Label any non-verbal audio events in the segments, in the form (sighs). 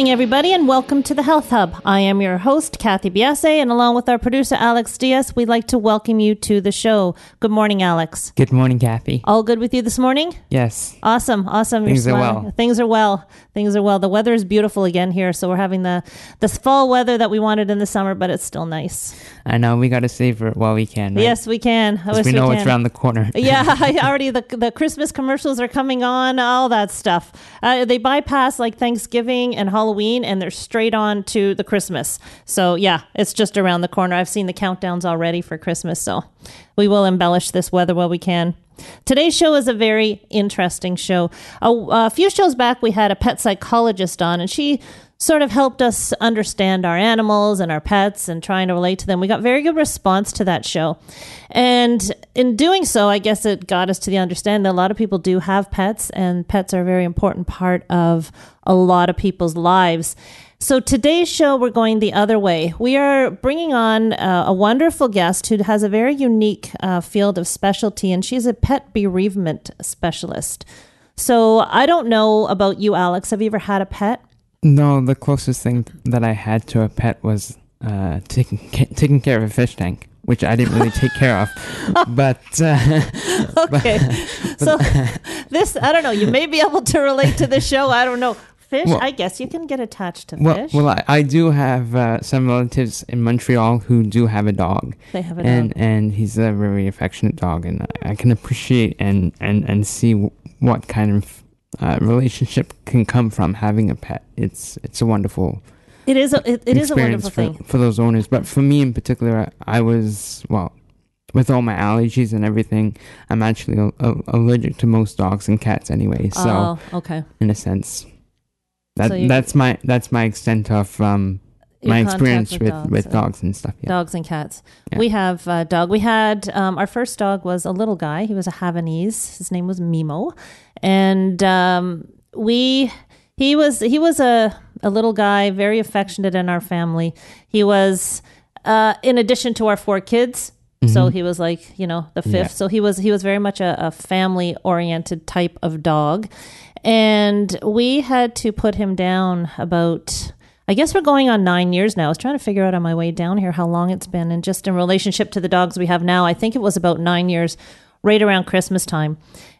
Morning, everybody, and welcome to the Health Hub. I am your host, Kathy Biasi, and along with our producer, Alex Diaz, we'd like to welcome you to the show. Good morning, Alex. Good morning, Kathy. All good with you this morning? Yes. Awesome, awesome. Things are well. Things are well. Things are well. The weather is beautiful again here, so we're having the this fall weather that we wanted in the summer, but it's still nice. I know we got to savor it while we can. Right? Yes, we can. I 'Cause wish we know can. it's around the corner. (laughs) yeah, (laughs) I already the the Christmas commercials are coming on, all that stuff. Uh, they bypass like Thanksgiving and Halloween, and they're straight on to the Christmas. So yeah, it's just around the corner. I've seen the countdowns already for Christmas, so we will embellish this weather while we can. Today's show is a very interesting show. A, a few shows back, we had a pet psychologist on, and she sort of helped us understand our animals and our pets and trying to relate to them. We got very good response to that show. And in doing so, I guess it got us to the understanding that a lot of people do have pets, and pets are a very important part of a lot of people's lives. So today's show, we're going the other way. We are bringing on uh, a wonderful guest who has a very unique uh, field of specialty, and she's a pet bereavement specialist. So I don't know about you, Alex. Have you ever had a pet? No, the closest thing that I had to a pet was uh, taking taking care of a fish tank, which I didn't really take care of. (laughs) But uh, (laughs) Okay. (laughs) so this, I don't know. You may be able to relate to the show. I don't know. Fish, Well- I guess you can get attached to well, fish. well, I, I do have uh, some relatives in Montreal who do have a dog, they have a and dog. and he's a very affectionate dog, and I, I can appreciate and and and see w- what kind of uh, relationship can come from having a pet. It's it's a wonderful It is a, it, it is a wonderful for, thing. for those owners. But for me in particular, I was well with all my allergies and everything. I'm actually a, a- allergic to most dogs and cats anyway. So oh, okay. in a sense, that So that's my that's my extent of um, my experience with dogs, with dogs and stuff. Yeah. Dogs and cats. Yeah. We have a dog. We had um, our first dog was a little guy. He was a Havanese. His name was Mimo, and um, we he was he was a a little guy, very affectionate in our family. He was uh, in addition to our four kids. So he was like, you know, the fifth. Yeah. So he was he was very much a, a family oriented type of dog, and we had to put him down about. I guess we're going on nine years now. I was trying to figure out on my way down here how long it's been, and just in relationship to the dogs we have now, I think it was about nine years, right around Christmas time,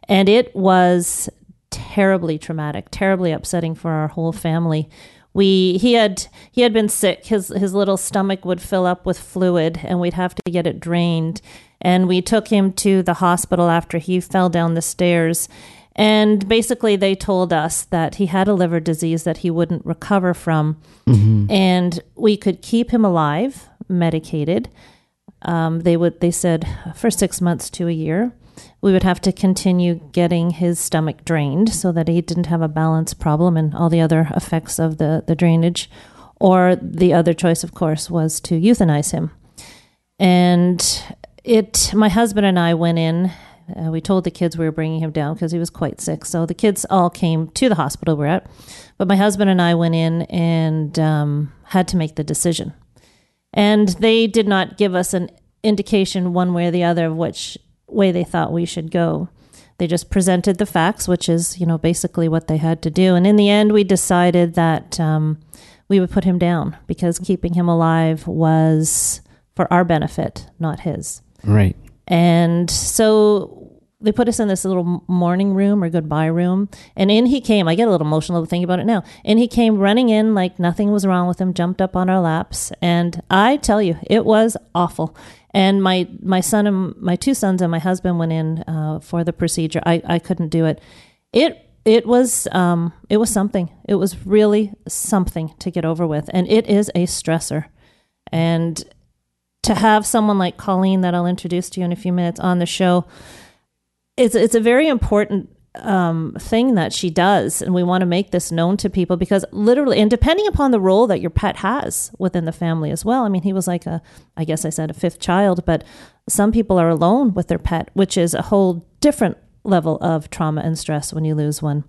and it was terribly traumatic, terribly upsetting for our whole family. We he had he had been sick. His his little stomach would fill up with fluid, and we'd have to get it drained. And we took him to the hospital after he fell down the stairs. And basically, they told us that he had a liver disease that he wouldn't recover from, and we could keep him alive, medicated. Um, they would they said for six months to a year we would have to continue getting his stomach drained so that he didn't have a balance problem and all the other effects of the, the drainage. Or the other choice of course was to euthanize him. And it my husband and i went in uh, we told the kids we were bringing him down because he was quite sick so the kids all came to the hospital we're at but my husband and i went in and um, had to make the decision and they did not give us an indication one way or the other of which way they thought we should go. They just presented the facts, which is, you know, basically what they had to do. And in the end, we decided that um, we would put him down because keeping him alive was for our benefit, not his. Right. And so they put us in this little mourning room or goodbye room. And in he came. I get a little emotional thinking about it now. And he came running in like nothing was wrong with him, jumped up on our laps. And I tell you, it was awful. And my, my son and my two sons and my husband went in uh, for the procedure. I, I couldn't do it. It it was um, it was something. It was really something to get over with, and it is a stressor. And to have someone like Colleen that I'll introduce to you in a few minutes on the show, it's it's a very important um, thing that she does, and we want to make this known to people because literally, and depending upon the role that your pet has within the family as well. I mean, he was like a, I guess I said a fifth child, but some people are alone with their pet, which is a whole different level of trauma and stress when you lose one.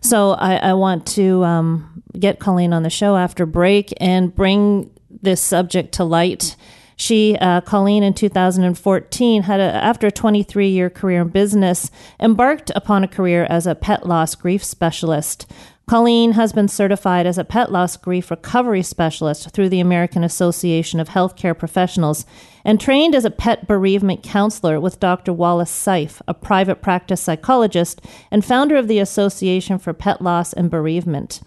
So I, I want to um, get Colleen on the show after break and bring this subject to light. She, uh, Colleen, in 2014, had a, after a 23 year career in business, embarked upon a career as a pet loss grief specialist. Colleen has been certified as a pet loss grief recovery specialist through the American Association of Healthcare Professionals and trained as a pet bereavement counselor with Dr. Wallace Sife, a private practice psychologist and founder of the Association for Pet Loss and Bereavement.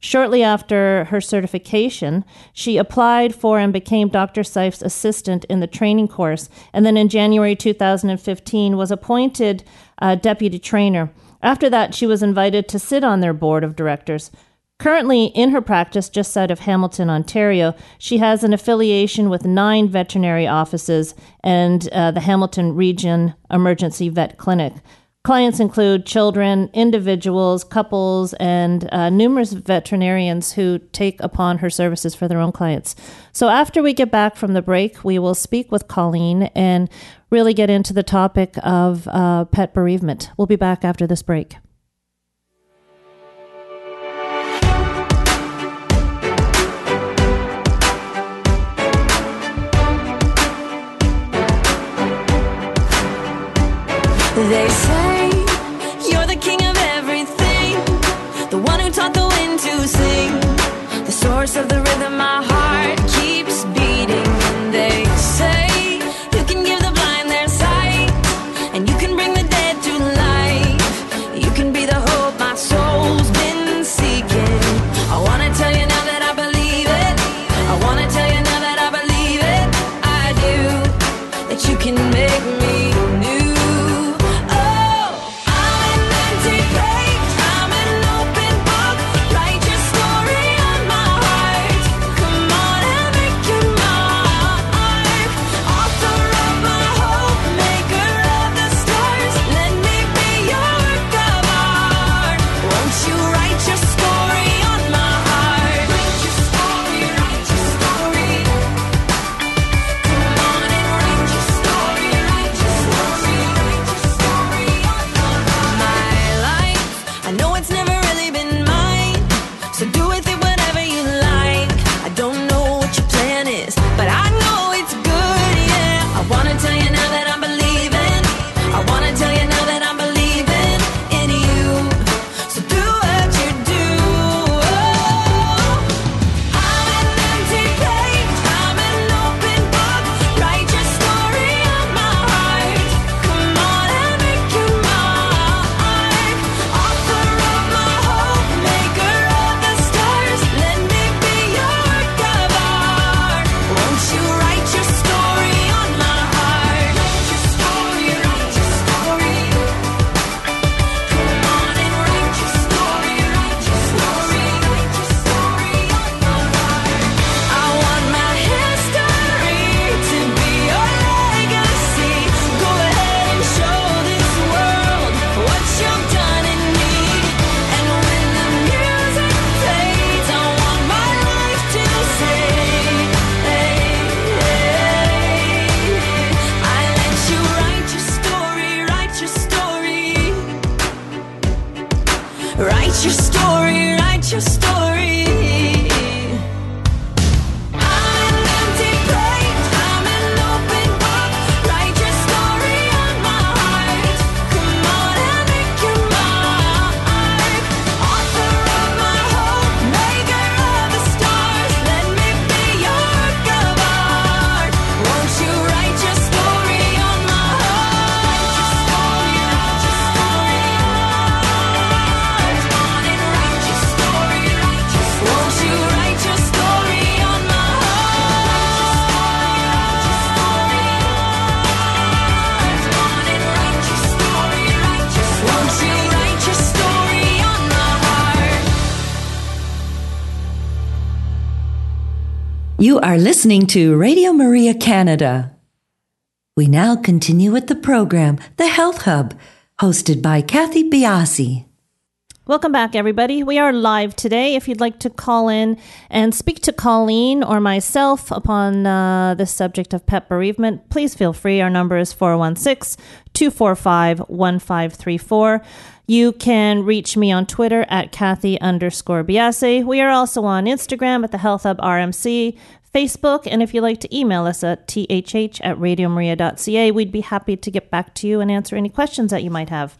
Shortly after her certification, she applied for and became Dr. Sife's assistant in the training course, and then in January 2015 was appointed uh, deputy trainer. After that, she was invited to sit on their board of directors. Currently, in her practice just south of Hamilton, Ontario, she has an affiliation with nine veterinary offices and uh, the Hamilton Region Emergency Vet Clinic. Clients include children, individuals, couples, and uh, numerous veterinarians who take upon her services for their own clients. So, after we get back from the break, we will speak with Colleen and really get into the topic of uh, pet bereavement. We'll be back after this break. They say are listening to Radio Maria Canada. We now continue with the program, The Health Hub, hosted by Kathy Biasi. Welcome back, everybody. We are live today. If you'd like to call in and speak to Colleen or myself upon uh, the subject of pet bereavement, please feel free. Our number is 416 245 1534. You can reach me on Twitter at Kathy underscore Biasi. We are also on Instagram at the Health Hub RMC, Facebook, and if you'd like to email us at thh at radiomaria.ca, we'd be happy to get back to you and answer any questions that you might have.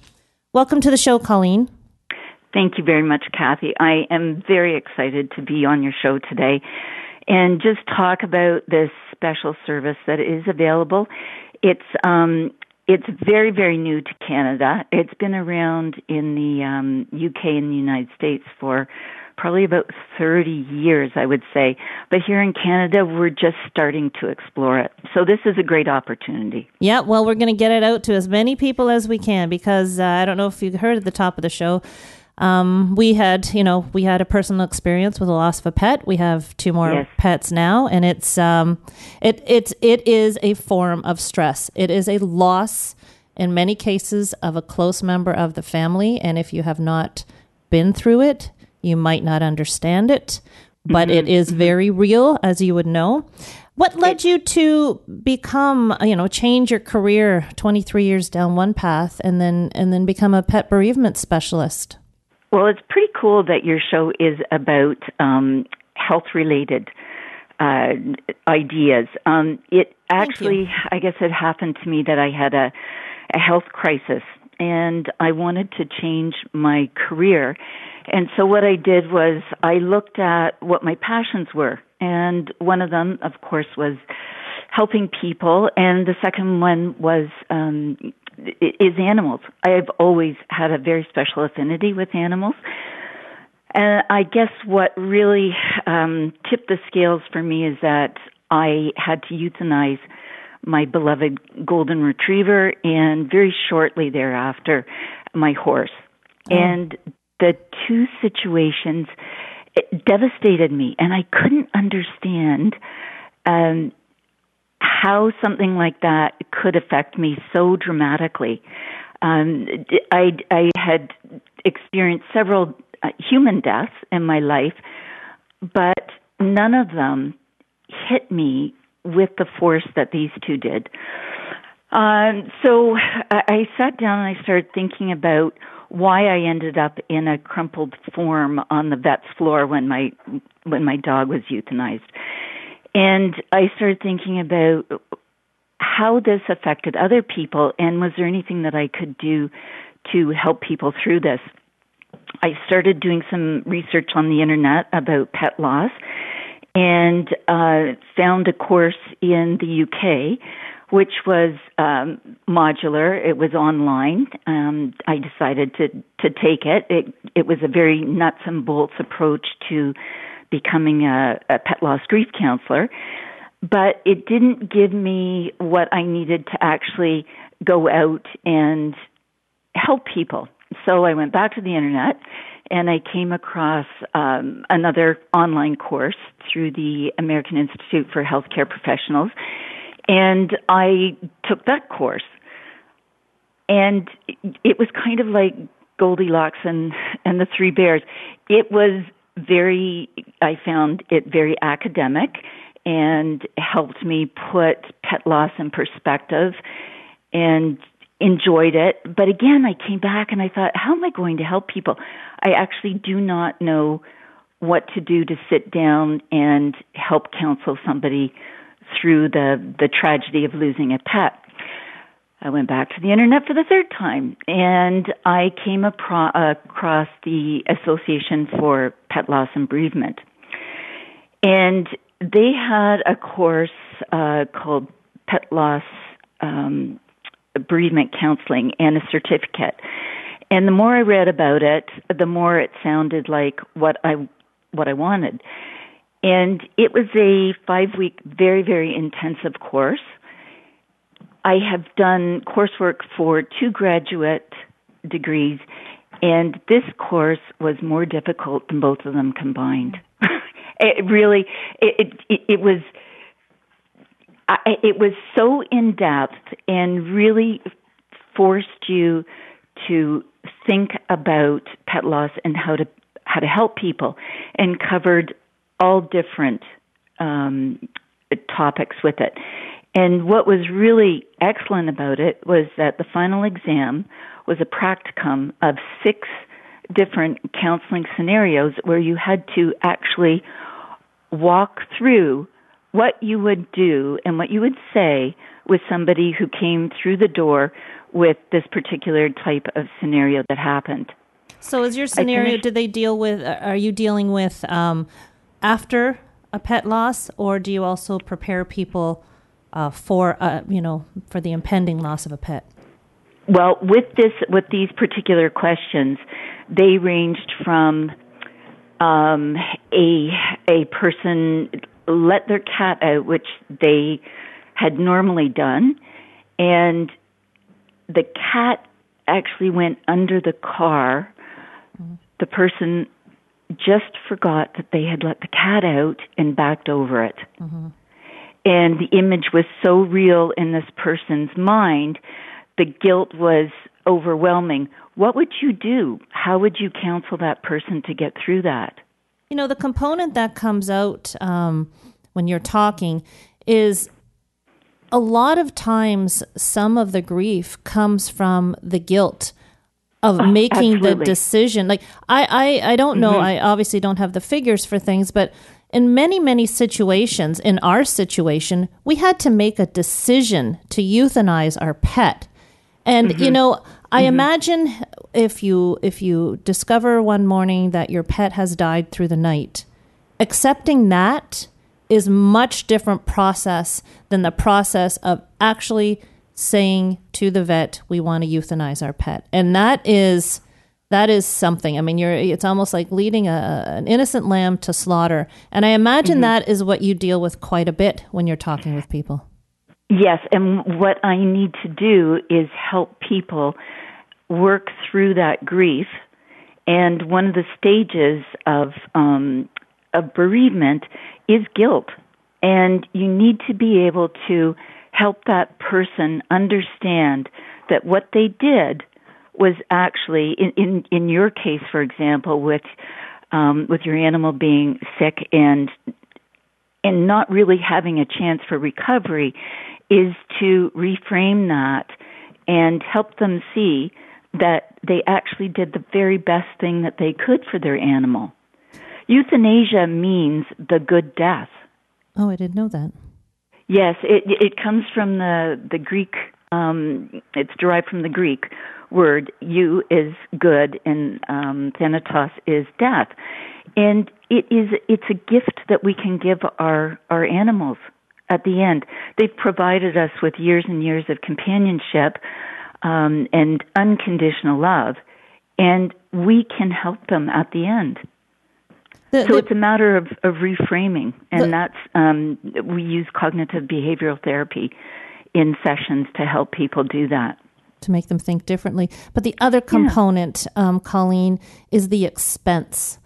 Welcome to the show, Colleen. Thank you very much, Kathy. I am very excited to be on your show today and just talk about this special service that is available. It's um, it's very very new to Canada. It's been around in the um, UK and the United States for probably about 30 years, I would say. But here in Canada, we're just starting to explore it. So this is a great opportunity. Yeah, well, we're going to get it out to as many people as we can because uh, I don't know if you heard at the top of the show. Um, we had, you know, we had a personal experience with the loss of a pet. We have two more Yes. pets now, and it's um, it it's it is a form of stress. It is a loss in many cases of a close member of the family, and if you have not been through it, you might not understand it. But it is very real, as you would know. What led you to become, you know, change your career 23 years down one path and then and then become a pet bereavement specialist? Well, it's pretty cool that your show is about um, health related uh, ideas. Um, it actually, I guess it happened to me that I had a, a health crisis and I wanted to change my career. And so what I did was I looked at what my passions were. And one of them, of course, was helping people. And the second one was um, is animals. I have always had a very special affinity with animals. And I guess what really um, tipped the scales for me is that I had to euthanize my beloved golden retriever and very shortly thereafter my horse. And the two situations it devastated me and I couldn't understand um how something like that could affect me so dramatically. Um, I, I had experienced several uh, human deaths in my life, but none of them hit me with the force that these two did. Um, so I, I sat down and I started thinking about why I ended up in a crumpled form on the vet's floor when my when my dog was euthanized. And I started thinking about how this affected other people and was there anything that I could do to help people through this. I started doing some research on the internet about pet loss and uh, found a course in the UK which was um, modular. It was online. Um, I decided to to take it. It it was a very nuts and bolts approach to becoming a, a pet loss grief counselor, but it didn't give me what I needed to actually go out and help people. So I went back to the internet and I came across um, another online course through the American Institute for Healthcare Professionals, and I took that course. And it was kind of like Goldilocks and and the Three Bears. It was very I found it very academic and helped me put pet loss in perspective and enjoyed it. But again, I came back and I thought, how am I going to help people? I actually do not know what to do to sit down and help counsel somebody through the the tragedy of losing a pet. I went back to the internet for the third time and I came apro- across the Association for Pet Loss and Bereavement. And they had a course uh, called Pet Loss um, Bereavement Counseling and a certificate. And the more I read about it, the more it sounded like what I what I wanted. And it was a five week, very, very intensive course. I have done coursework for two graduate degrees, and this course was more difficult than both of them combined. (laughs) It really, it, it, it was, I, it was so in depth and really forced you to think about pet loss and how to how to help people, and covered all different um, topics with it. And what was really excellent about it was that the final exam was a practicum of six different counseling scenarios where you had to actually walk through what you would do and what you would say with somebody who came through the door with this particular type of scenario that happened. So, is your scenario? Did they deal with? Are you dealing with um, after a pet loss, or do you also prepare people uh, for, uh, you know, for the impending loss of a pet? Well, with this, with these particular questions, they ranged from um, a a person let their cat out, which they had normally done, and the cat actually went under the car. Mm-hmm. The person just forgot that they had let the cat out and backed over it. Mm-hmm. And the image was so real in this person's mind the guilt was overwhelming. What would you do? How would you counsel that person to get through that? You know, the component that comes out um, when you're talking is a lot of times some of the grief comes from the guilt of oh, making absolutely. the decision. Like I, I, I don't mm-hmm. know. I obviously don't have the figures for things, but in many, many situations, in our situation, we had to make a decision to euthanize our pet. And mm-hmm. you know, I mm-hmm. imagine if you if you discover one morning that your pet has died through the night, accepting that is much different process than the process of actually saying to the vet we want to euthanize our pet. And that is that is something. I mean, you're it's almost like leading a, an innocent lamb to slaughter. And I imagine mm-hmm. that is what you deal with quite a bit when you're talking with people. Yes, and what I need to do is help people work through that grief. And one of the stages of um, of bereavement is guilt, and you need to be able to help that person understand that what they did was actually in in, in your case, for example, with um, with your animal being sick and and not really having a chance for recovery is to reframe that and help them see that they actually did the very best thing that they could for their animal. Euthanasia means the good death. Oh, I didn't know that. Yes, it it comes from the the Greek. Um, it's derived from the Greek word. "Eu" is good, and um, "thanatos" is death, and it is it's a gift that we can give our our animals at the end. They've provided us with years and years of companionship um, and unconditional love, and we can help them at the end. The, so the, it's a matter of, of reframing, and the, that's um, we use cognitive behavioral therapy in sessions to help people do that. To make them think differently. But the other component, yeah. um, Colleen, is the expense.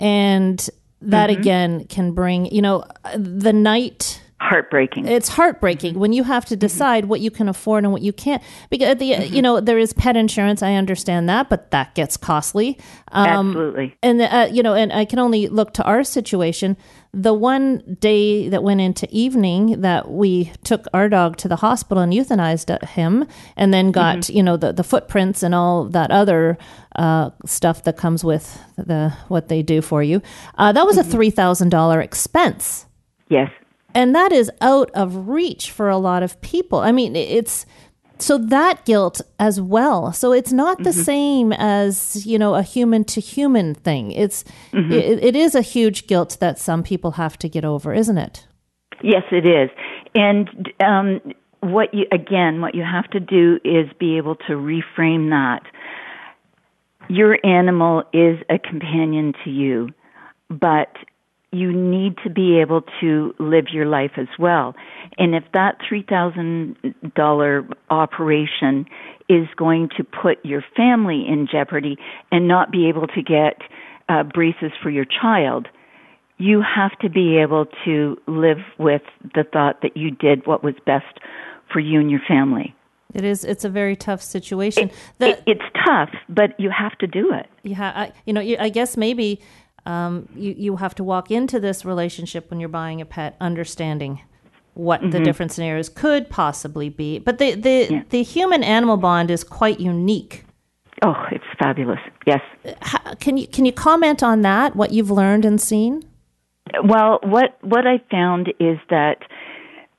And that mm-hmm. again can bring, you know, the night heartbreaking. It's heartbreaking when you have to mm-hmm. decide mm-hmm. what you can afford and what you can't. Because the mm-hmm. you know there is pet insurance. I understand that, but that gets costly. Um, Absolutely. And uh, you know, and I can only look to our situation. The one day that went into evening that we took our dog to the hospital and euthanized him, and then got mm-hmm. you know the the footprints and all that other uh, stuff that comes with the what they do for you. Uh, that was a mm-hmm. three thousand dollar expense. Yes. And that is out of reach for a lot of people. I mean, it's so that guilt as well. So it's not the mm-hmm. same as, you know, a human to human thing. It's mm-hmm. it, it is a huge guilt that some people have to get over, isn't it? Yes, it is. And um, what you again, what you have to do is be able to reframe that. Your animal is a companion to you, but you need to be able to live your life as well. And if that $3,000 operation is going to put your family in jeopardy and not be able to get uh, braces for your child, you have to be able to live with the thought that you did what was best for you and your family. It is. It's a very tough situation. It, the, it, it's tough, but you have to do it. Yeah, I, you know, I guess maybe um, you you have to walk into this relationship when you're buying a pet, understanding what mm-hmm. the different scenarios could possibly be. But the the yeah. the human animal bond is quite unique. Oh, it's fabulous. Yes. How, can you can you comment on that? What you've learned and seen? Well, what what I found is that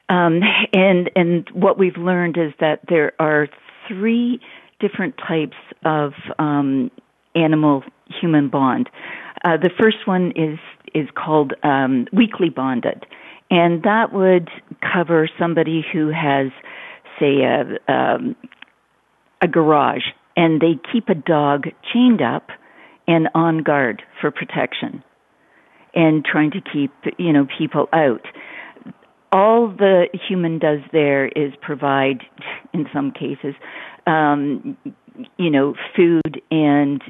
um, and and what we've learned is that there are three different types of um, animal human bond. Uh, the first one is is called um, weakly bonded, and that would cover somebody who has, say, a um, a garage, and they keep a dog chained up and on guard for protection, and trying to keep you know people out. All the human does there is provide, in some cases, um, you know, food and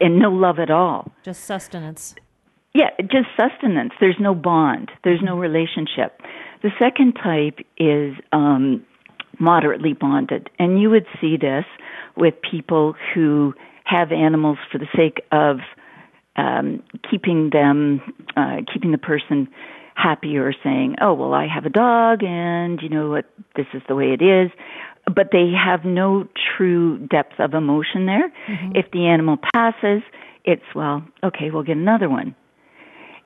and no love at all. Just sustenance. Yeah, just sustenance. There's no bond. There's no relationship. The second type is um, moderately bonded, and you would see this with people who have animals for the sake of um, keeping them, uh, keeping the person happy or saying, "Oh, well, I have a dog, and you know what, this is the way it is," but they have no true depth of emotion there. Mm-hmm. If the animal passes, it's well, okay, we'll get another one.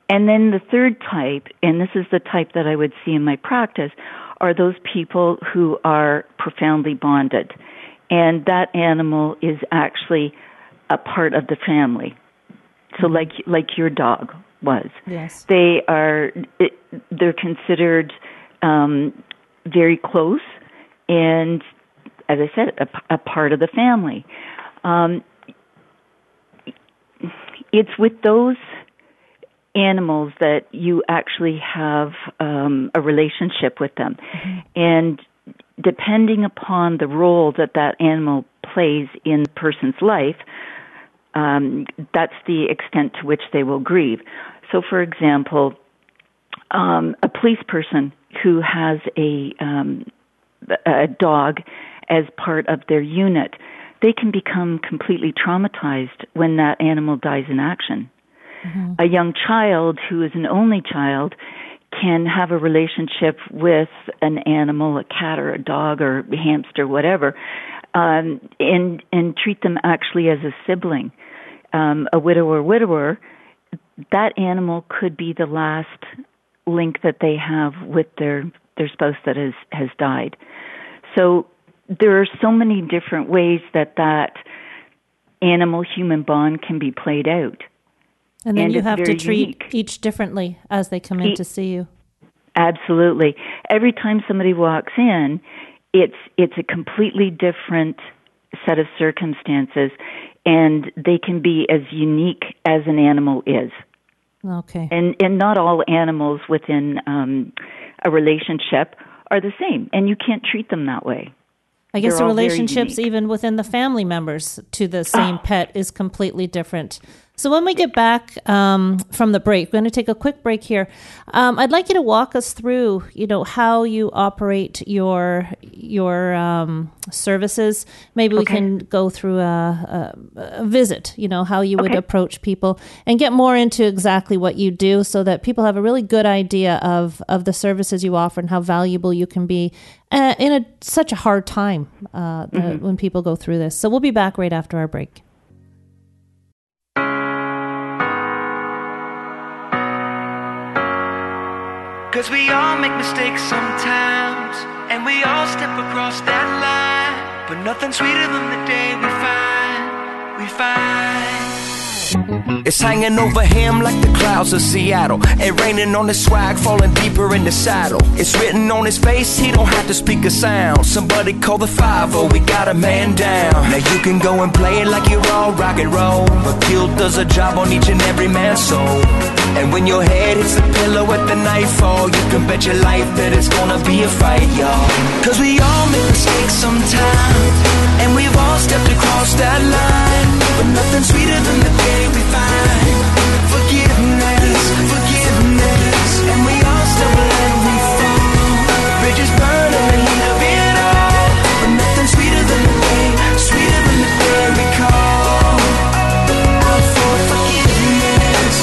And then the third type, and this is the type that I would see in my practice, are those people who are profoundly bonded. And that animal is actually a part of the family. So mm-hmm. like like your dog was. Yes. They are they're considered um, very close, and as I said, a, a part of the family. Um, it's with those animals that you actually have um, a relationship with them, mm-hmm. and depending upon the role that that animal plays in the person's life, um, that's the extent to which they will grieve. So, for example, um, a police person who has a, um, a dog as part of their unit, they can become completely traumatized when that animal dies in action. Mm-hmm. A young child who is an only child can have a relationship with an animal, a cat or a dog or a hamster, whatever, um, and and treat them actually as a sibling. Um, a widower widower that animal could be the last link that they have with their their spouse that has has died. So there are so many different ways that that animal human bond can be played out. And then and you have to treat unique. each differently as they come in to see you. Absolutely. Every time somebody walks in, it's it's a completely different set of circumstances and they can be as unique as an animal is. Okay. And and not all animals within um, a relationship are the same, and you can't treat them that way. I guess the relationships even within the family members to the same oh. pet is completely different. So when we get back um, from the break, we're going to take a quick break here. Um, I'd like you to walk us through, you know, how you operate your your um, services. Maybe we can go through a, a, a, visit. You know, how you would okay. approach people and get more into exactly what you do, so that people have a really good idea of of the services you offer and how valuable you can be uh, in a such a hard time uh, mm-hmm. when people go through this. So we'll be back right after our break. Cause we all make mistakes sometimes, and we all step across that line. But nothing sweeter than the day we find, we find. It's hanging over him like the clouds of Seattle. And raining on his swag, falling deeper in the saddle. It's written on his face, he don't have to speak a sound. Somebody call the 5 we got a man down. Now you can go and play it like you're all rock and roll. But guilt does a job on each and every man's soul. And when your head hits the pillow at the nightfall, you can bet your life that it's gonna be a fight, y'all. Cause we all make mistakes sometimes, and we've all stepped across that line. But nothing sweeter than the day we find forgiveness, forgiveness. And we all stumble and we fall. Bridges burn in the heat of it all. But nothing sweeter than the day, sweeter than the day we call for forgiveness.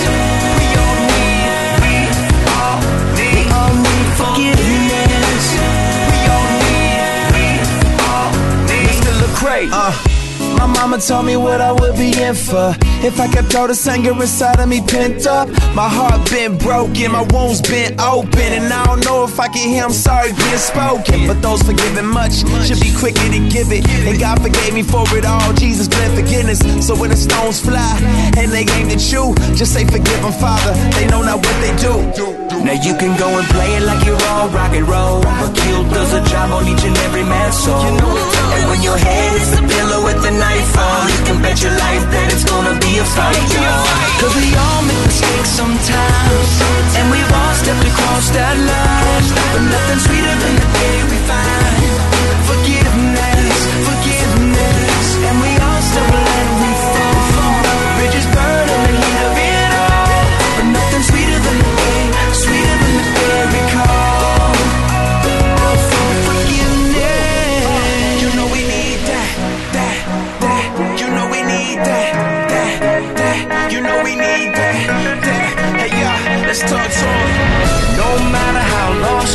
We all need, we all need, we all need forgiveness. We all need, we all need. Mr. Lecrae. Uh mama told me what I would be in for. If I kept all this anger inside of me pent up, my heart been broken, my wounds been open, and I don't know if I can hear I'm sorry being spoken. But those forgiven much should be quicker to give it. And God forgave me for it all. Jesus bled forgiveness. So when the stones fly and they aim at you, just say forgive them, Father. They know not what they do. Now you can go and play it like you're all rock and roll. But guilt does a job on each and every man's soul. And when your head hits the pillow with the nightfall, you can bet your life that it's gonna be a fight. Cause we all make mistakes sometimes. And we've all stepped across that line. But nothing sweeter than the day we find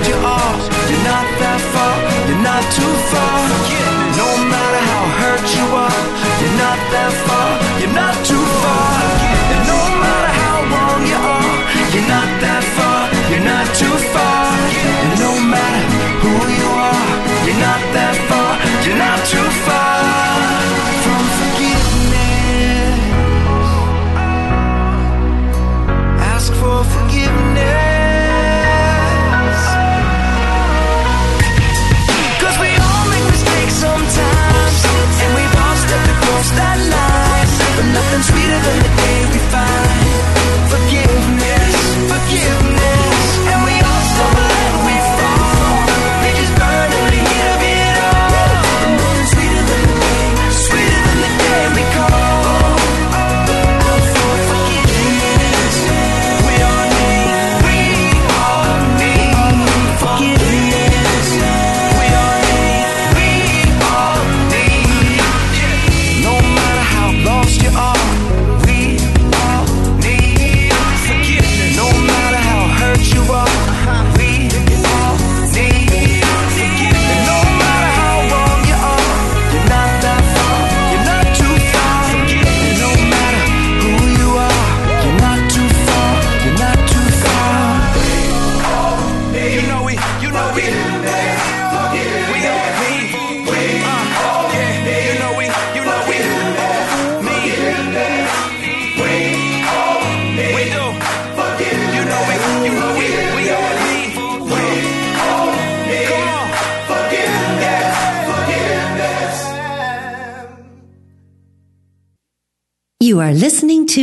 how lost you are, you're not that far, you're not too far. No matter how hurt you are, you're not that far, you're not too far.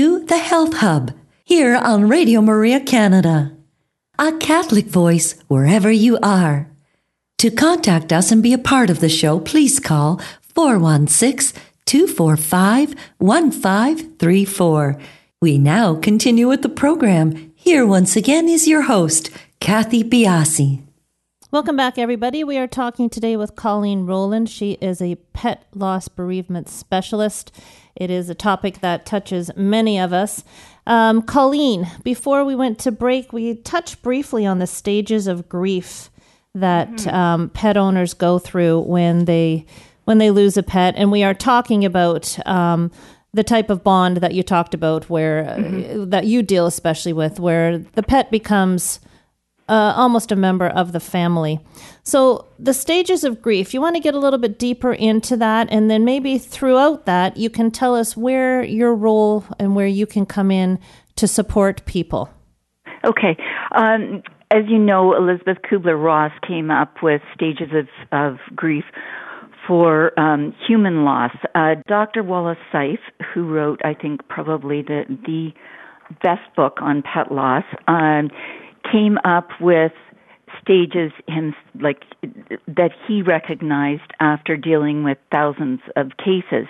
To The Health Hub here on Radio Maria Canada. A Catholic voice wherever you are. To contact us and be a part of the show, please call 416 245 1534. We now continue with the program. Here once again is your host, Kathy Biasi. Welcome back, everybody. We are talking today with Colleen Rowland. She is a pet loss bereavement specialist. It is a topic that touches many of us. Um, Colleen, before we went to break, we touched briefly on the stages of grief that um, pet owners go through when they when they lose a pet, and we are talking about um, the type of bond that you talked about, where uh, that you deal especially with, where the pet becomes uh, almost a member of the family. So, the stages of grief, you want to get a little bit deeper into that, and then maybe throughout that, you can tell us where your role and where you can come in to support people. Okay. Um, as you know, Elizabeth Kubler Ross came up with stages of, of grief for um, human loss. Uh, Dr. Wallace Sife, who wrote, I think, probably the the best book on pet loss, um, came up with stages him like that he recognized after dealing with thousands of cases,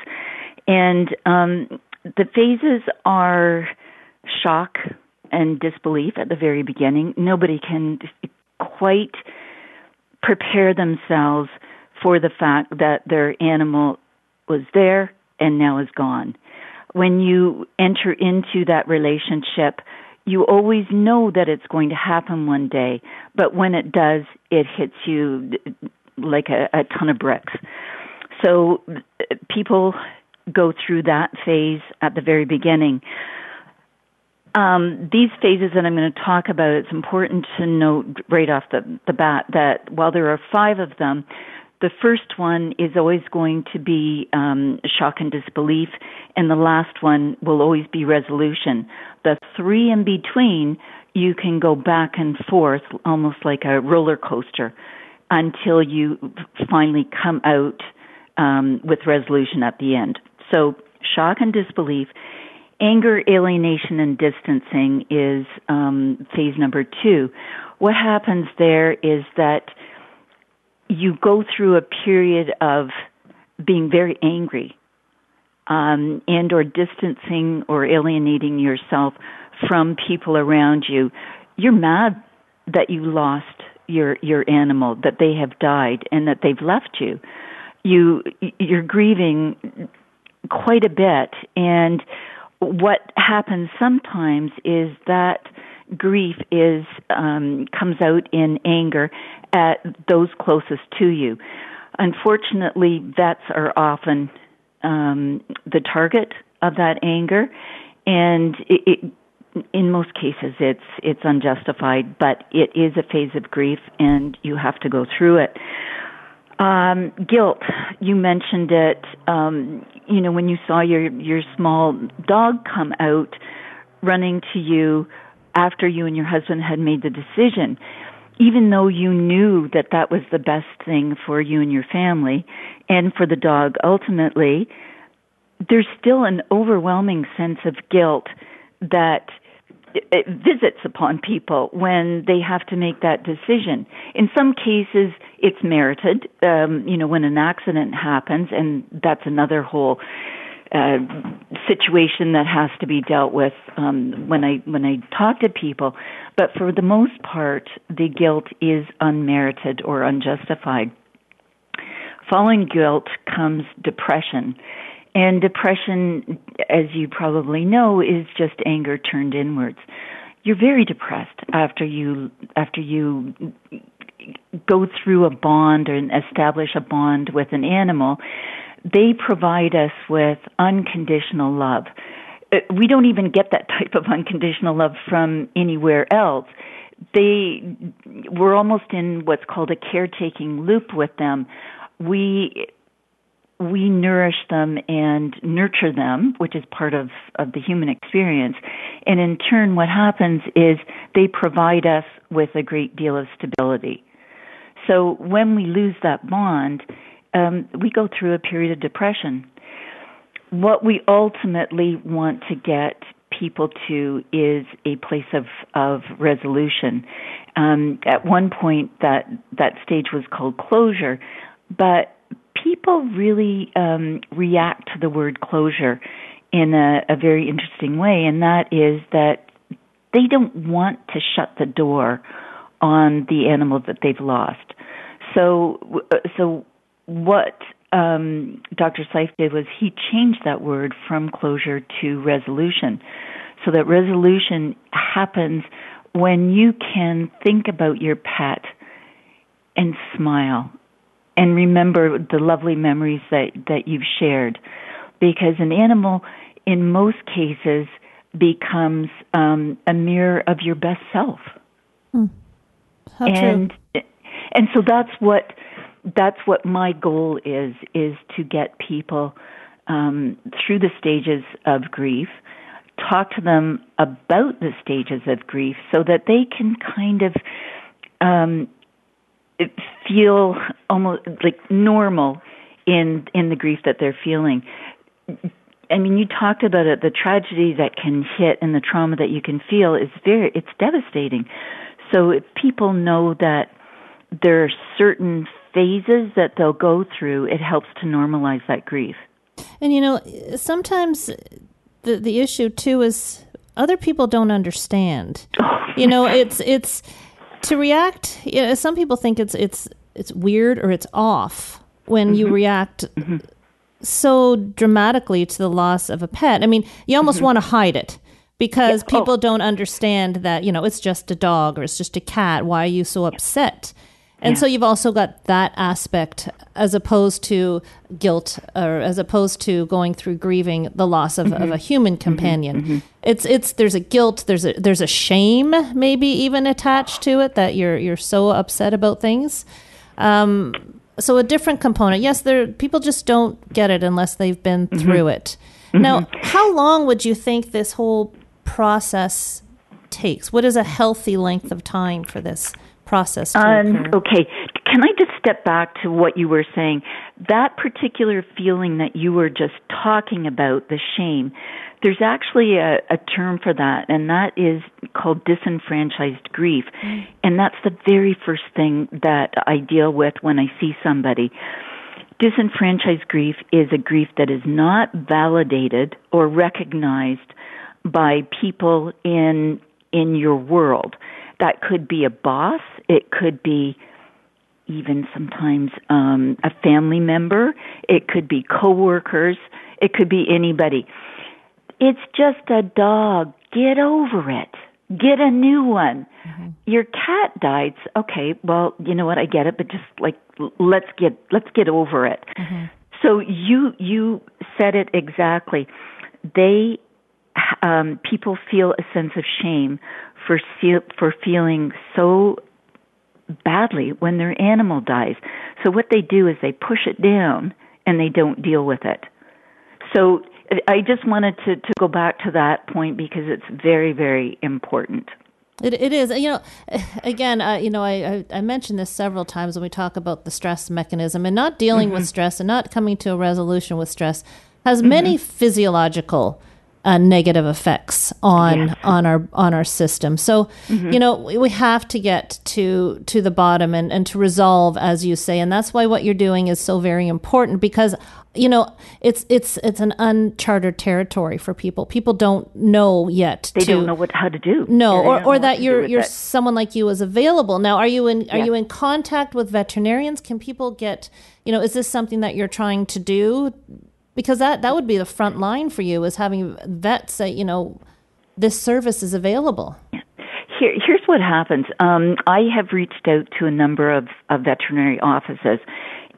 and um, the phases are shock and disbelief at the very beginning. Nobody can quite prepare themselves for the fact that their animal was there and now is gone. When you enter into that relationship, you always know that it's going to happen one day, but when it does, it hits you like a, a ton of bricks. So people go through that phase at the very beginning. Um, these phases that I'm going to talk about, it's important to note right off the, the bat that while there are five of them, the first one is always going to be um, shock and disbelief, and the last one will always be resolution. The three in between, you can go back and forth almost like a roller coaster until you finally come out um, with resolution at the end. So, shock and disbelief. Anger, alienation, and distancing is um, phase number two. What happens there is that you go through a period of being very angry um, and or distancing or alienating yourself from people around you. You're mad that you lost your your animal, that they have died, and that they've left you. You you're grieving quite a bit, and what happens sometimes is that grief is um, comes out in anger at those closest to you. Unfortunately, vets are often um, the target of that anger, and it, it, in most cases it's it's unjustified, but it is a phase of grief, and you have to go through it. Um, guilt, you mentioned it. Um, you know, when you saw your your small dog come out running to you after you and your husband had made the decision, even though you knew that that was the best thing for you and your family and for the dog ultimately, there's still an overwhelming sense of guilt that it visits upon people when they have to make that decision. In some cases, it's merited. Um, you know, when an accident happens, and that's another whole uh, situation that has to be dealt with um, when I when I talk to people. But for the most part, the guilt is unmerited or unjustified. Following guilt comes depression. And depression, as you probably know, is just anger turned inwards. You're very depressed after you after you go through a bond or establish a bond with an animal they provide us with unconditional love. Uh, we don't even get that type of unconditional love from anywhere else. They, we're almost in what's called a caretaking loop with them. We, we nourish them and nurture them, which is part of, of the human experience. And in turn, what happens is they provide us with a great deal of stability. So when we lose that bond, um, we go through a period of depression. What we ultimately want to get people to is a place of, of resolution. Um, at one point, that, that stage was called closure, but people really um, react to the word closure in a, a very interesting way, and that is that they don't want to shut the door on the animal that they've lost. So, uh, so what um, Dr. Sife did was he changed that word from closure to resolution. So that resolution happens when you can think about your pet and smile and remember the lovely memories that, that you've shared. Because an animal, in most cases, becomes um, a mirror of your best self. Hmm. and true. and so that's what that's what my goal is is to get people um, through the stages of grief talk to them about the stages of grief so that they can kind of um, feel almost like normal in in the grief that they're feeling I mean, you talked about it. The tragedy that can hit and the trauma that you can feel is very, it's devastating. So if people know that there are certain phases that they'll go through, it helps to normalize that grief. And you know, sometimes the the issue too is other people don't understand. (laughs) you know, it's it's to react. You know, some people think it's it's it's weird or it's off when mm-hmm. you react mm-hmm. so dramatically to the loss of a pet. I mean, you almost mm-hmm. want to hide it because yeah. people oh. don't understand that you know it's just a dog or it's just a cat. Why are you so upset? And Yeah. so you've also got that aspect as opposed to guilt or as opposed to going through grieving the loss of, Mm-hmm. of a human companion. It's it's there's a guilt, there's a there's a shame maybe even attached to it that you're you're so upset about things. Um, so a different component. Yes, there people just don't get it unless they've been Mm-hmm. through it. Now, how long would you think this whole process takes? What is a healthy length of time for this process Um, okay, can I just step back to what you were saying? That particular feeling that you were just talking about, the shame, there's actually a, a term for that, and that is called disenfranchised grief. And that's the very first thing that I deal with when I see somebody. Disenfranchised grief is a grief that is not validated or recognized by people in in your world. That could be a boss. It could be even sometimes um, a family member. It could be coworkers. It could be anybody. It's just a dog. Get over it. Get a new one. Your cat died. Okay, well, you know what? I get it, but just like let's get let's get over it. So you you said it exactly. They um, people feel a sense of shame for feel, for feeling so badly when their animal dies. So what they do is they push it down and they don't deal with it. So I just wanted to, to go back to that point because it's very, very important. It, it is. You know, (sighs) again, uh, you know, I, I, I mentioned this several times when we talk about the stress mechanism and not dealing with stress and not coming to a resolution with stress has many physiological uh, negative effects on on our on our system. So, you know, we, have to get to to the bottom and, and to resolve, as you say, and that's why what you're doing is so very important because you know it's it's it's an uncharted territory for people. People don't know yet. They to, don't know what how to do. no, Yeah, or, or that you're you're it. someone like you is available. Now, are you in are Yeah. you in contact with veterinarians? Can people get you know? Is this something that you're trying to do? Because that that would be the front line for you is having vets say you know this service is available. Here, here's what happens. Um, I have reached out to a number of, of veterinary offices,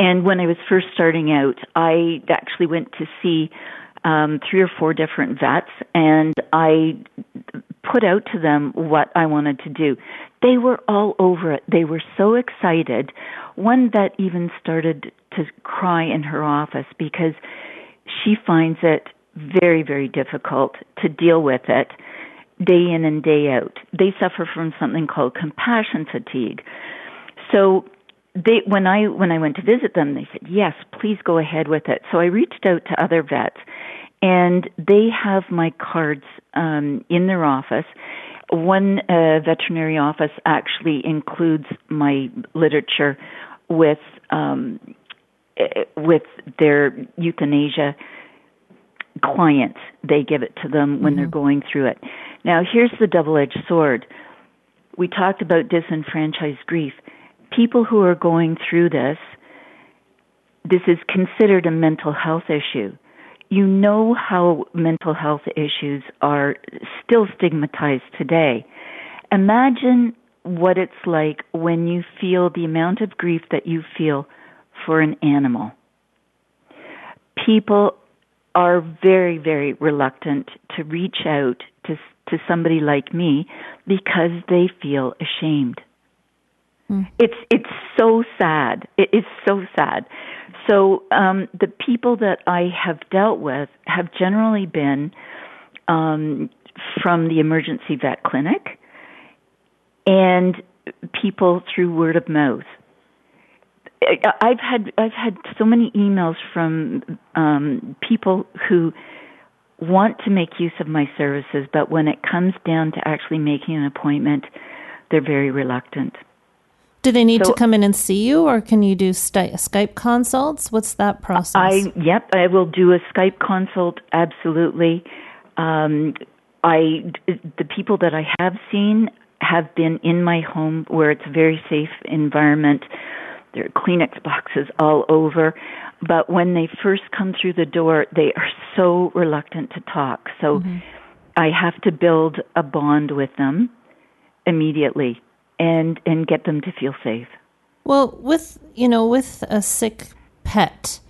and when I was first starting out, I actually went to see um, three or four different vets, and I put out to them what I wanted to do. They were all over it. They were so excited. One vet even started to cry in her office because she finds it very, very difficult to deal with it day in and day out. They suffer from something called compassion fatigue. So they when I when I went to visit them, they said, "Yes, please go ahead with it." So I reached out to other vets, and they have my cards um, in their office. One uh, veterinary office actually includes my literature with um, Uh, with their euthanasia clients. They give it to them when they're mm-hmm. going through it. Now, here's the double edged sword. We talked about disenfranchised grief. People who are going through this, this is considered a mental health issue. You know how mental health issues are still stigmatized today. Imagine what it's like when you feel the amount of grief that you feel for an animal. People are very, very reluctant to reach out to to somebody like me because they feel ashamed. It's it's so sad. It is so sad. So um, the people that I have dealt with have generally been um, from the emergency vet clinic and people through word of mouth. I- I've had I've had so many emails from um, people who want to make use of my services, but when it comes down to actually making an appointment, they're very reluctant. Do they need So- to come in and see you, or can you do Skype consults? What's that process? I yep, I will do a Skype consult absolutely. Um, I the people that I have seen have been in my home where it's a very safe environment. There are Kleenex boxes all over, but when they first come through the door, they are so reluctant to talk. So I have to build a bond with them immediately and and get them to feel safe. Well, with you know, with a sick pet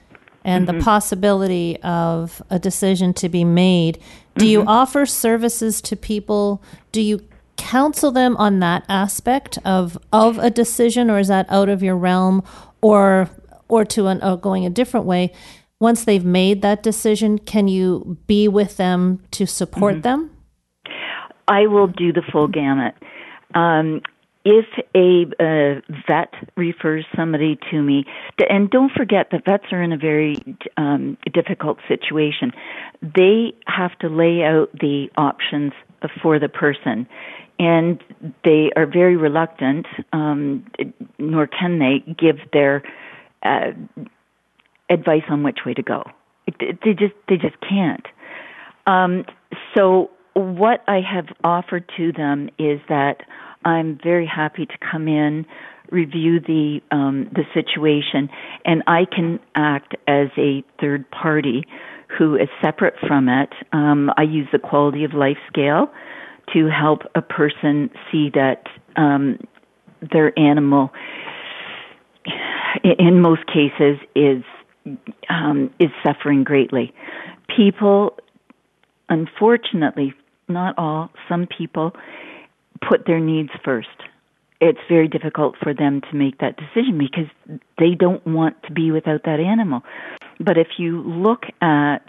and Mm-hmm. the possibility of a decision to be made, do Mm-hmm. you offer services to people? Do you counsel them on that aspect of of a decision, or is that out of your realm, or or to an or going a different way? Once they've made that decision, can you be with them to support Mm-hmm. them? I will do the full gamut. Um, if a uh, vet refers somebody to me, and don't forget that vets are in a very um, difficult situation. They have to lay out the options for the person, and they are very reluctant, um, nor can they give their uh, advice on which way to go. They just they just can't. Um, so what I have offered to them is that I'm very happy to come in, review the um, the situation, and I can act as a third party who is separate from it. Um, I use the quality of life scale to help a person see that um, their animal, in most cases, is um, is suffering greatly. People unfortunately, not all, some people put their needs first. It's very difficult for them to make that decision because they don't want to be without that animal. But if you look at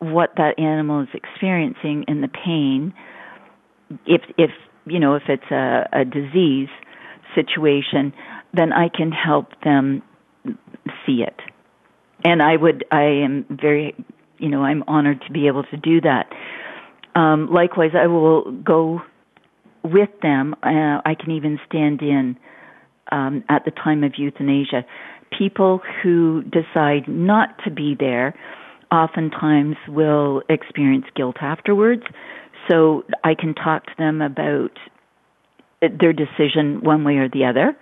what that animal is experiencing and the pain, if if you know if it's a, a disease situation, then I can help them see it. And I would I am very you know, I'm honored to be able to do that. Um, likewise, I will go with them. Uh, I can even stand in um, at the time of euthanasia. People who decide not to be there oftentimes will experience guilt afterwards. So I can talk to them about their decision one way or the other.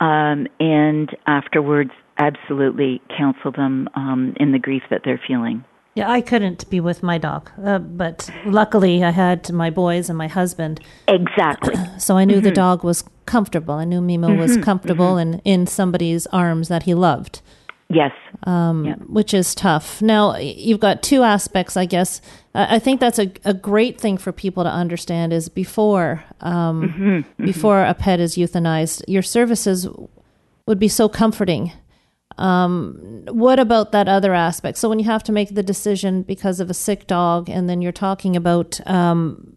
Um, and afterwards, absolutely counsel them um, in the grief that they're feeling. Yeah, I couldn't be with my dog, uh, but luckily I had my boys and my husband, Exactly. (clears throat) so I knew Mm-hmm. the dog was comfortable. I knew Mimo was comfortable and in somebody's arms that he loved, yes. um, Yeah. which is tough. Now you've got two aspects, I guess. I think that's a, a great thing for people to understand is before um, Mm-hmm, before a pet is euthanized, your services would be so comforting. Um, what about that other aspect? So when you have to make the decision because of a sick dog, and then you're talking about um,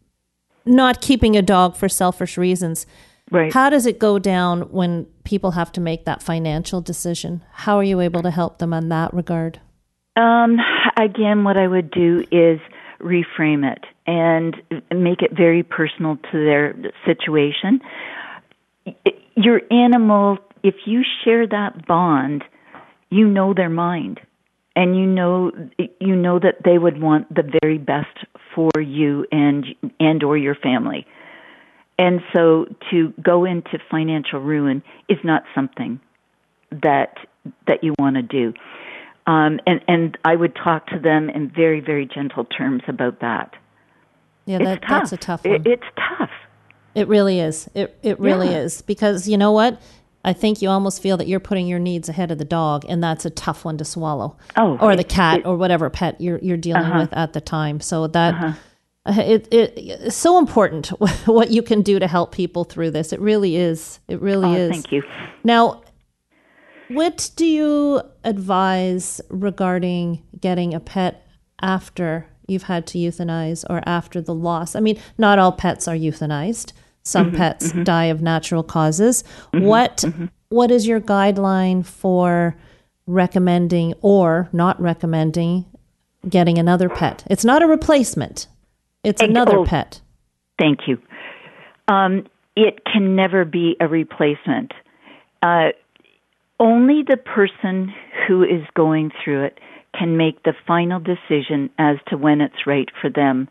not keeping a dog for selfish reasons, Right. how does it go down when people have to make that financial decision? How are you able to help them in that regard? Um, again, what I would do is reframe it and make it very personal to their situation. Your animal, if you share that bond, you know their mind, and you know you know that they would want the very best for you and and or your family. And so to go into financial ruin is not something that that you want to do. Um, and and I would talk to them in very very gentle terms about that. Yeah, that, that's a tough one. It, it's tough. It really is. It it really Yeah. is because you know what? I think you almost feel that you're putting your needs ahead of the dog, and that's a tough one to swallow. Oh, or the cat, it- Uh-huh. or whatever pet you're you're dealing with at the time. So that uh, Uh, it it it's so important (laughs) what you can do to help people through this. It really is. It really Oh, is. thank you. Now, what do you advise regarding getting a pet after you've had to euthanize or after the loss? I mean, not all pets are euthanized. Some mm-hmm, pets mm-hmm. die of natural causes. Mm-hmm, what what is your guideline for recommending or not recommending getting another pet? It's not a replacement. It's Ex- another oh. pet. Thank you. Um, it can never be a replacement. Uh, only the person who is going through it can make the final decision as to when it's right for them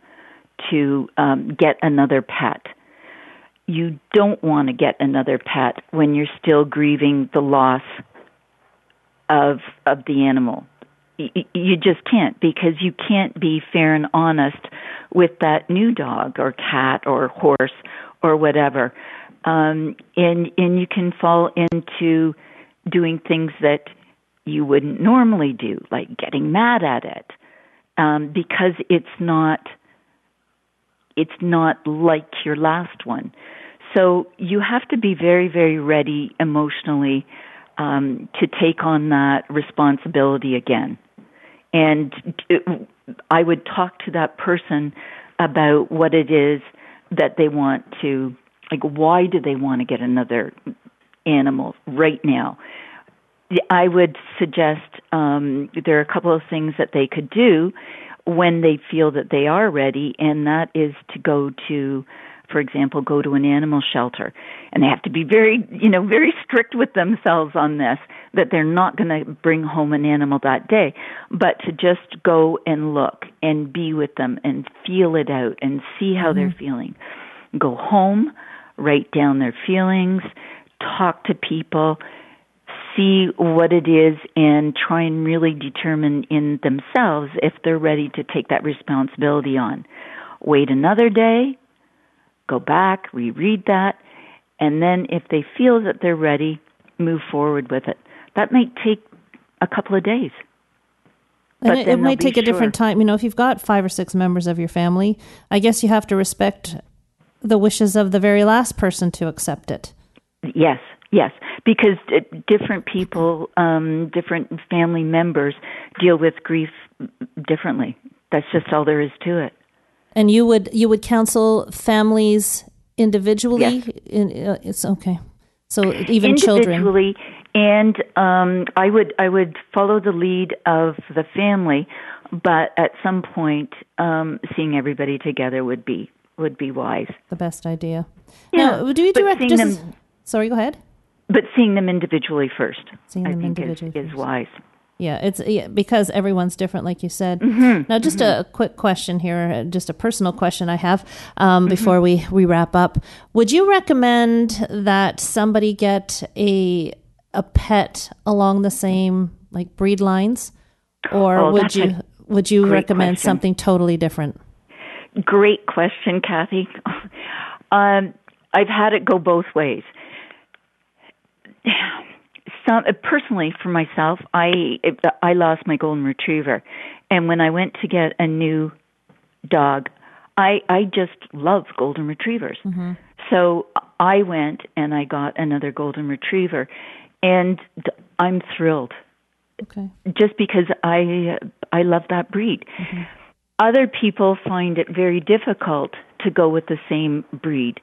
to um, get another pet. You don't want to get another pet when you're still grieving the loss of of the animal. You just can't because you can't be fair and honest with that new dog or cat or horse or whatever. Um, and and you can fall into doing things that you wouldn't normally do, like getting mad at it, um, because it's not it's not like your last one. So you have to be very, very ready emotionally um, to take on that responsibility again. And I would talk to that person about what it is that they want to, like, why do they want to get another animal right now? I would suggest um, there are a couple of things that they could do when they feel that they are ready, and that is to go to, for example, go to an animal shelter. And they have to be very, you know, very strict with themselves on this, that they're not going to bring home an animal that day, but to just go and look and be with them and feel it out and see how mm-hmm. they're feeling. Go home, write down their feelings, talk to people, see what it is and try and really determine in themselves if they're ready to take that responsibility on. Wait another day, go back, reread that, and then if they feel that they're ready, move forward with it. That might take a couple of days. And it, it might take a different time. You know, if you've got five or six members of your family, I guess you have to respect the wishes of the very last person to accept it. Yes, Yes, because different people, um, different family members deal with grief differently. That's just all there is to it. And you would you would counsel families individually. Yes. In, uh, it's okay. So even individually, children. and um, I would I would follow the lead of the family, but at some point, um, seeing everybody together would be would be wise. The best idea. Yeah, now, do you direct? Just, them, sorry, go ahead but seeing them individually first, seeing I them think individually is, is wise. Yeah, it's yeah, because everyone's different, like you said. Mm-hmm. Now, just mm-hmm. a quick question here, just a personal question I have um, mm-hmm. before we we wrap up. Would you recommend that somebody get a a pet along the same like breed lines, or oh, would you would you recommend question. something totally different? Great question, Kathy. (laughs) um, I've had it go both ways some personally for myself, I I lost my golden retriever, and when I went to get a new dog, I I just love golden retrievers. Mm-hmm. So I went and I got another golden retriever, and I'm thrilled. Okay. Just because I I love that breed. Mm-hmm. Other people find it very difficult to go with the same breed.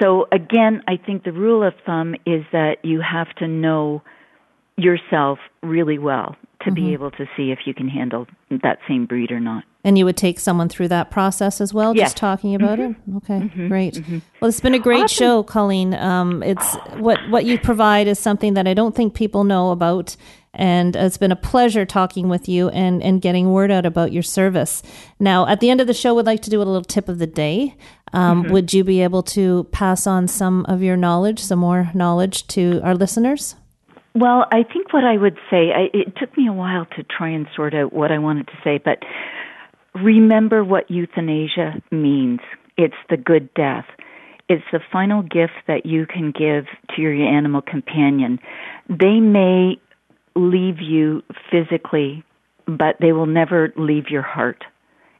So again, I think the rule of thumb is that you have to know yourself really well to mm-hmm. be able to see if you can handle that same breed or not. And you would take someone through that process as well, yes. just talking about mm-hmm. it. Okay, mm-hmm. great. Mm-hmm. Well, it's been a great awesome. show, Colleen. Um, it's what what you provide is something that I don't think people know about, and it's been a pleasure talking with you and and getting word out about your service. Now, at the end of the show, we'd like to do a little tip of the day. Um, Mm-hmm. would you be able to pass on some of your knowledge, some more knowledge to our listeners? Well, I think what I would say, I, it took me a while to try and sort out what I wanted to say, but remember what euthanasia means. It's the good death. It's the final gift that you can give to your animal companion. They may leave you physically, but they will never leave your heart.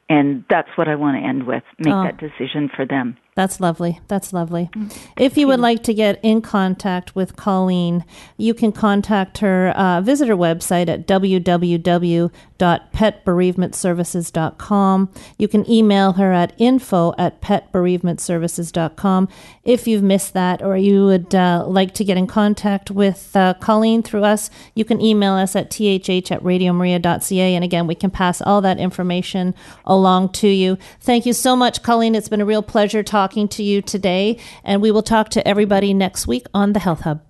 And that's what I want to end with. Make Oh. that decision for them. That's lovely. That's lovely. If you would like to get in contact with Colleen, you can contact her, uh, visit her website at www.petbereavementservices.com. You can email her at info at petbereavementservices.com. If you've missed that or you would uh, like to get in contact with uh, Colleen through us, you can email us at thh at radiomaria.ca. And again, we can pass all that information along to you. Thank you so much, Colleen. It's been a real pleasure talking to you today, and we will talk to everybody next week on the Health Hub.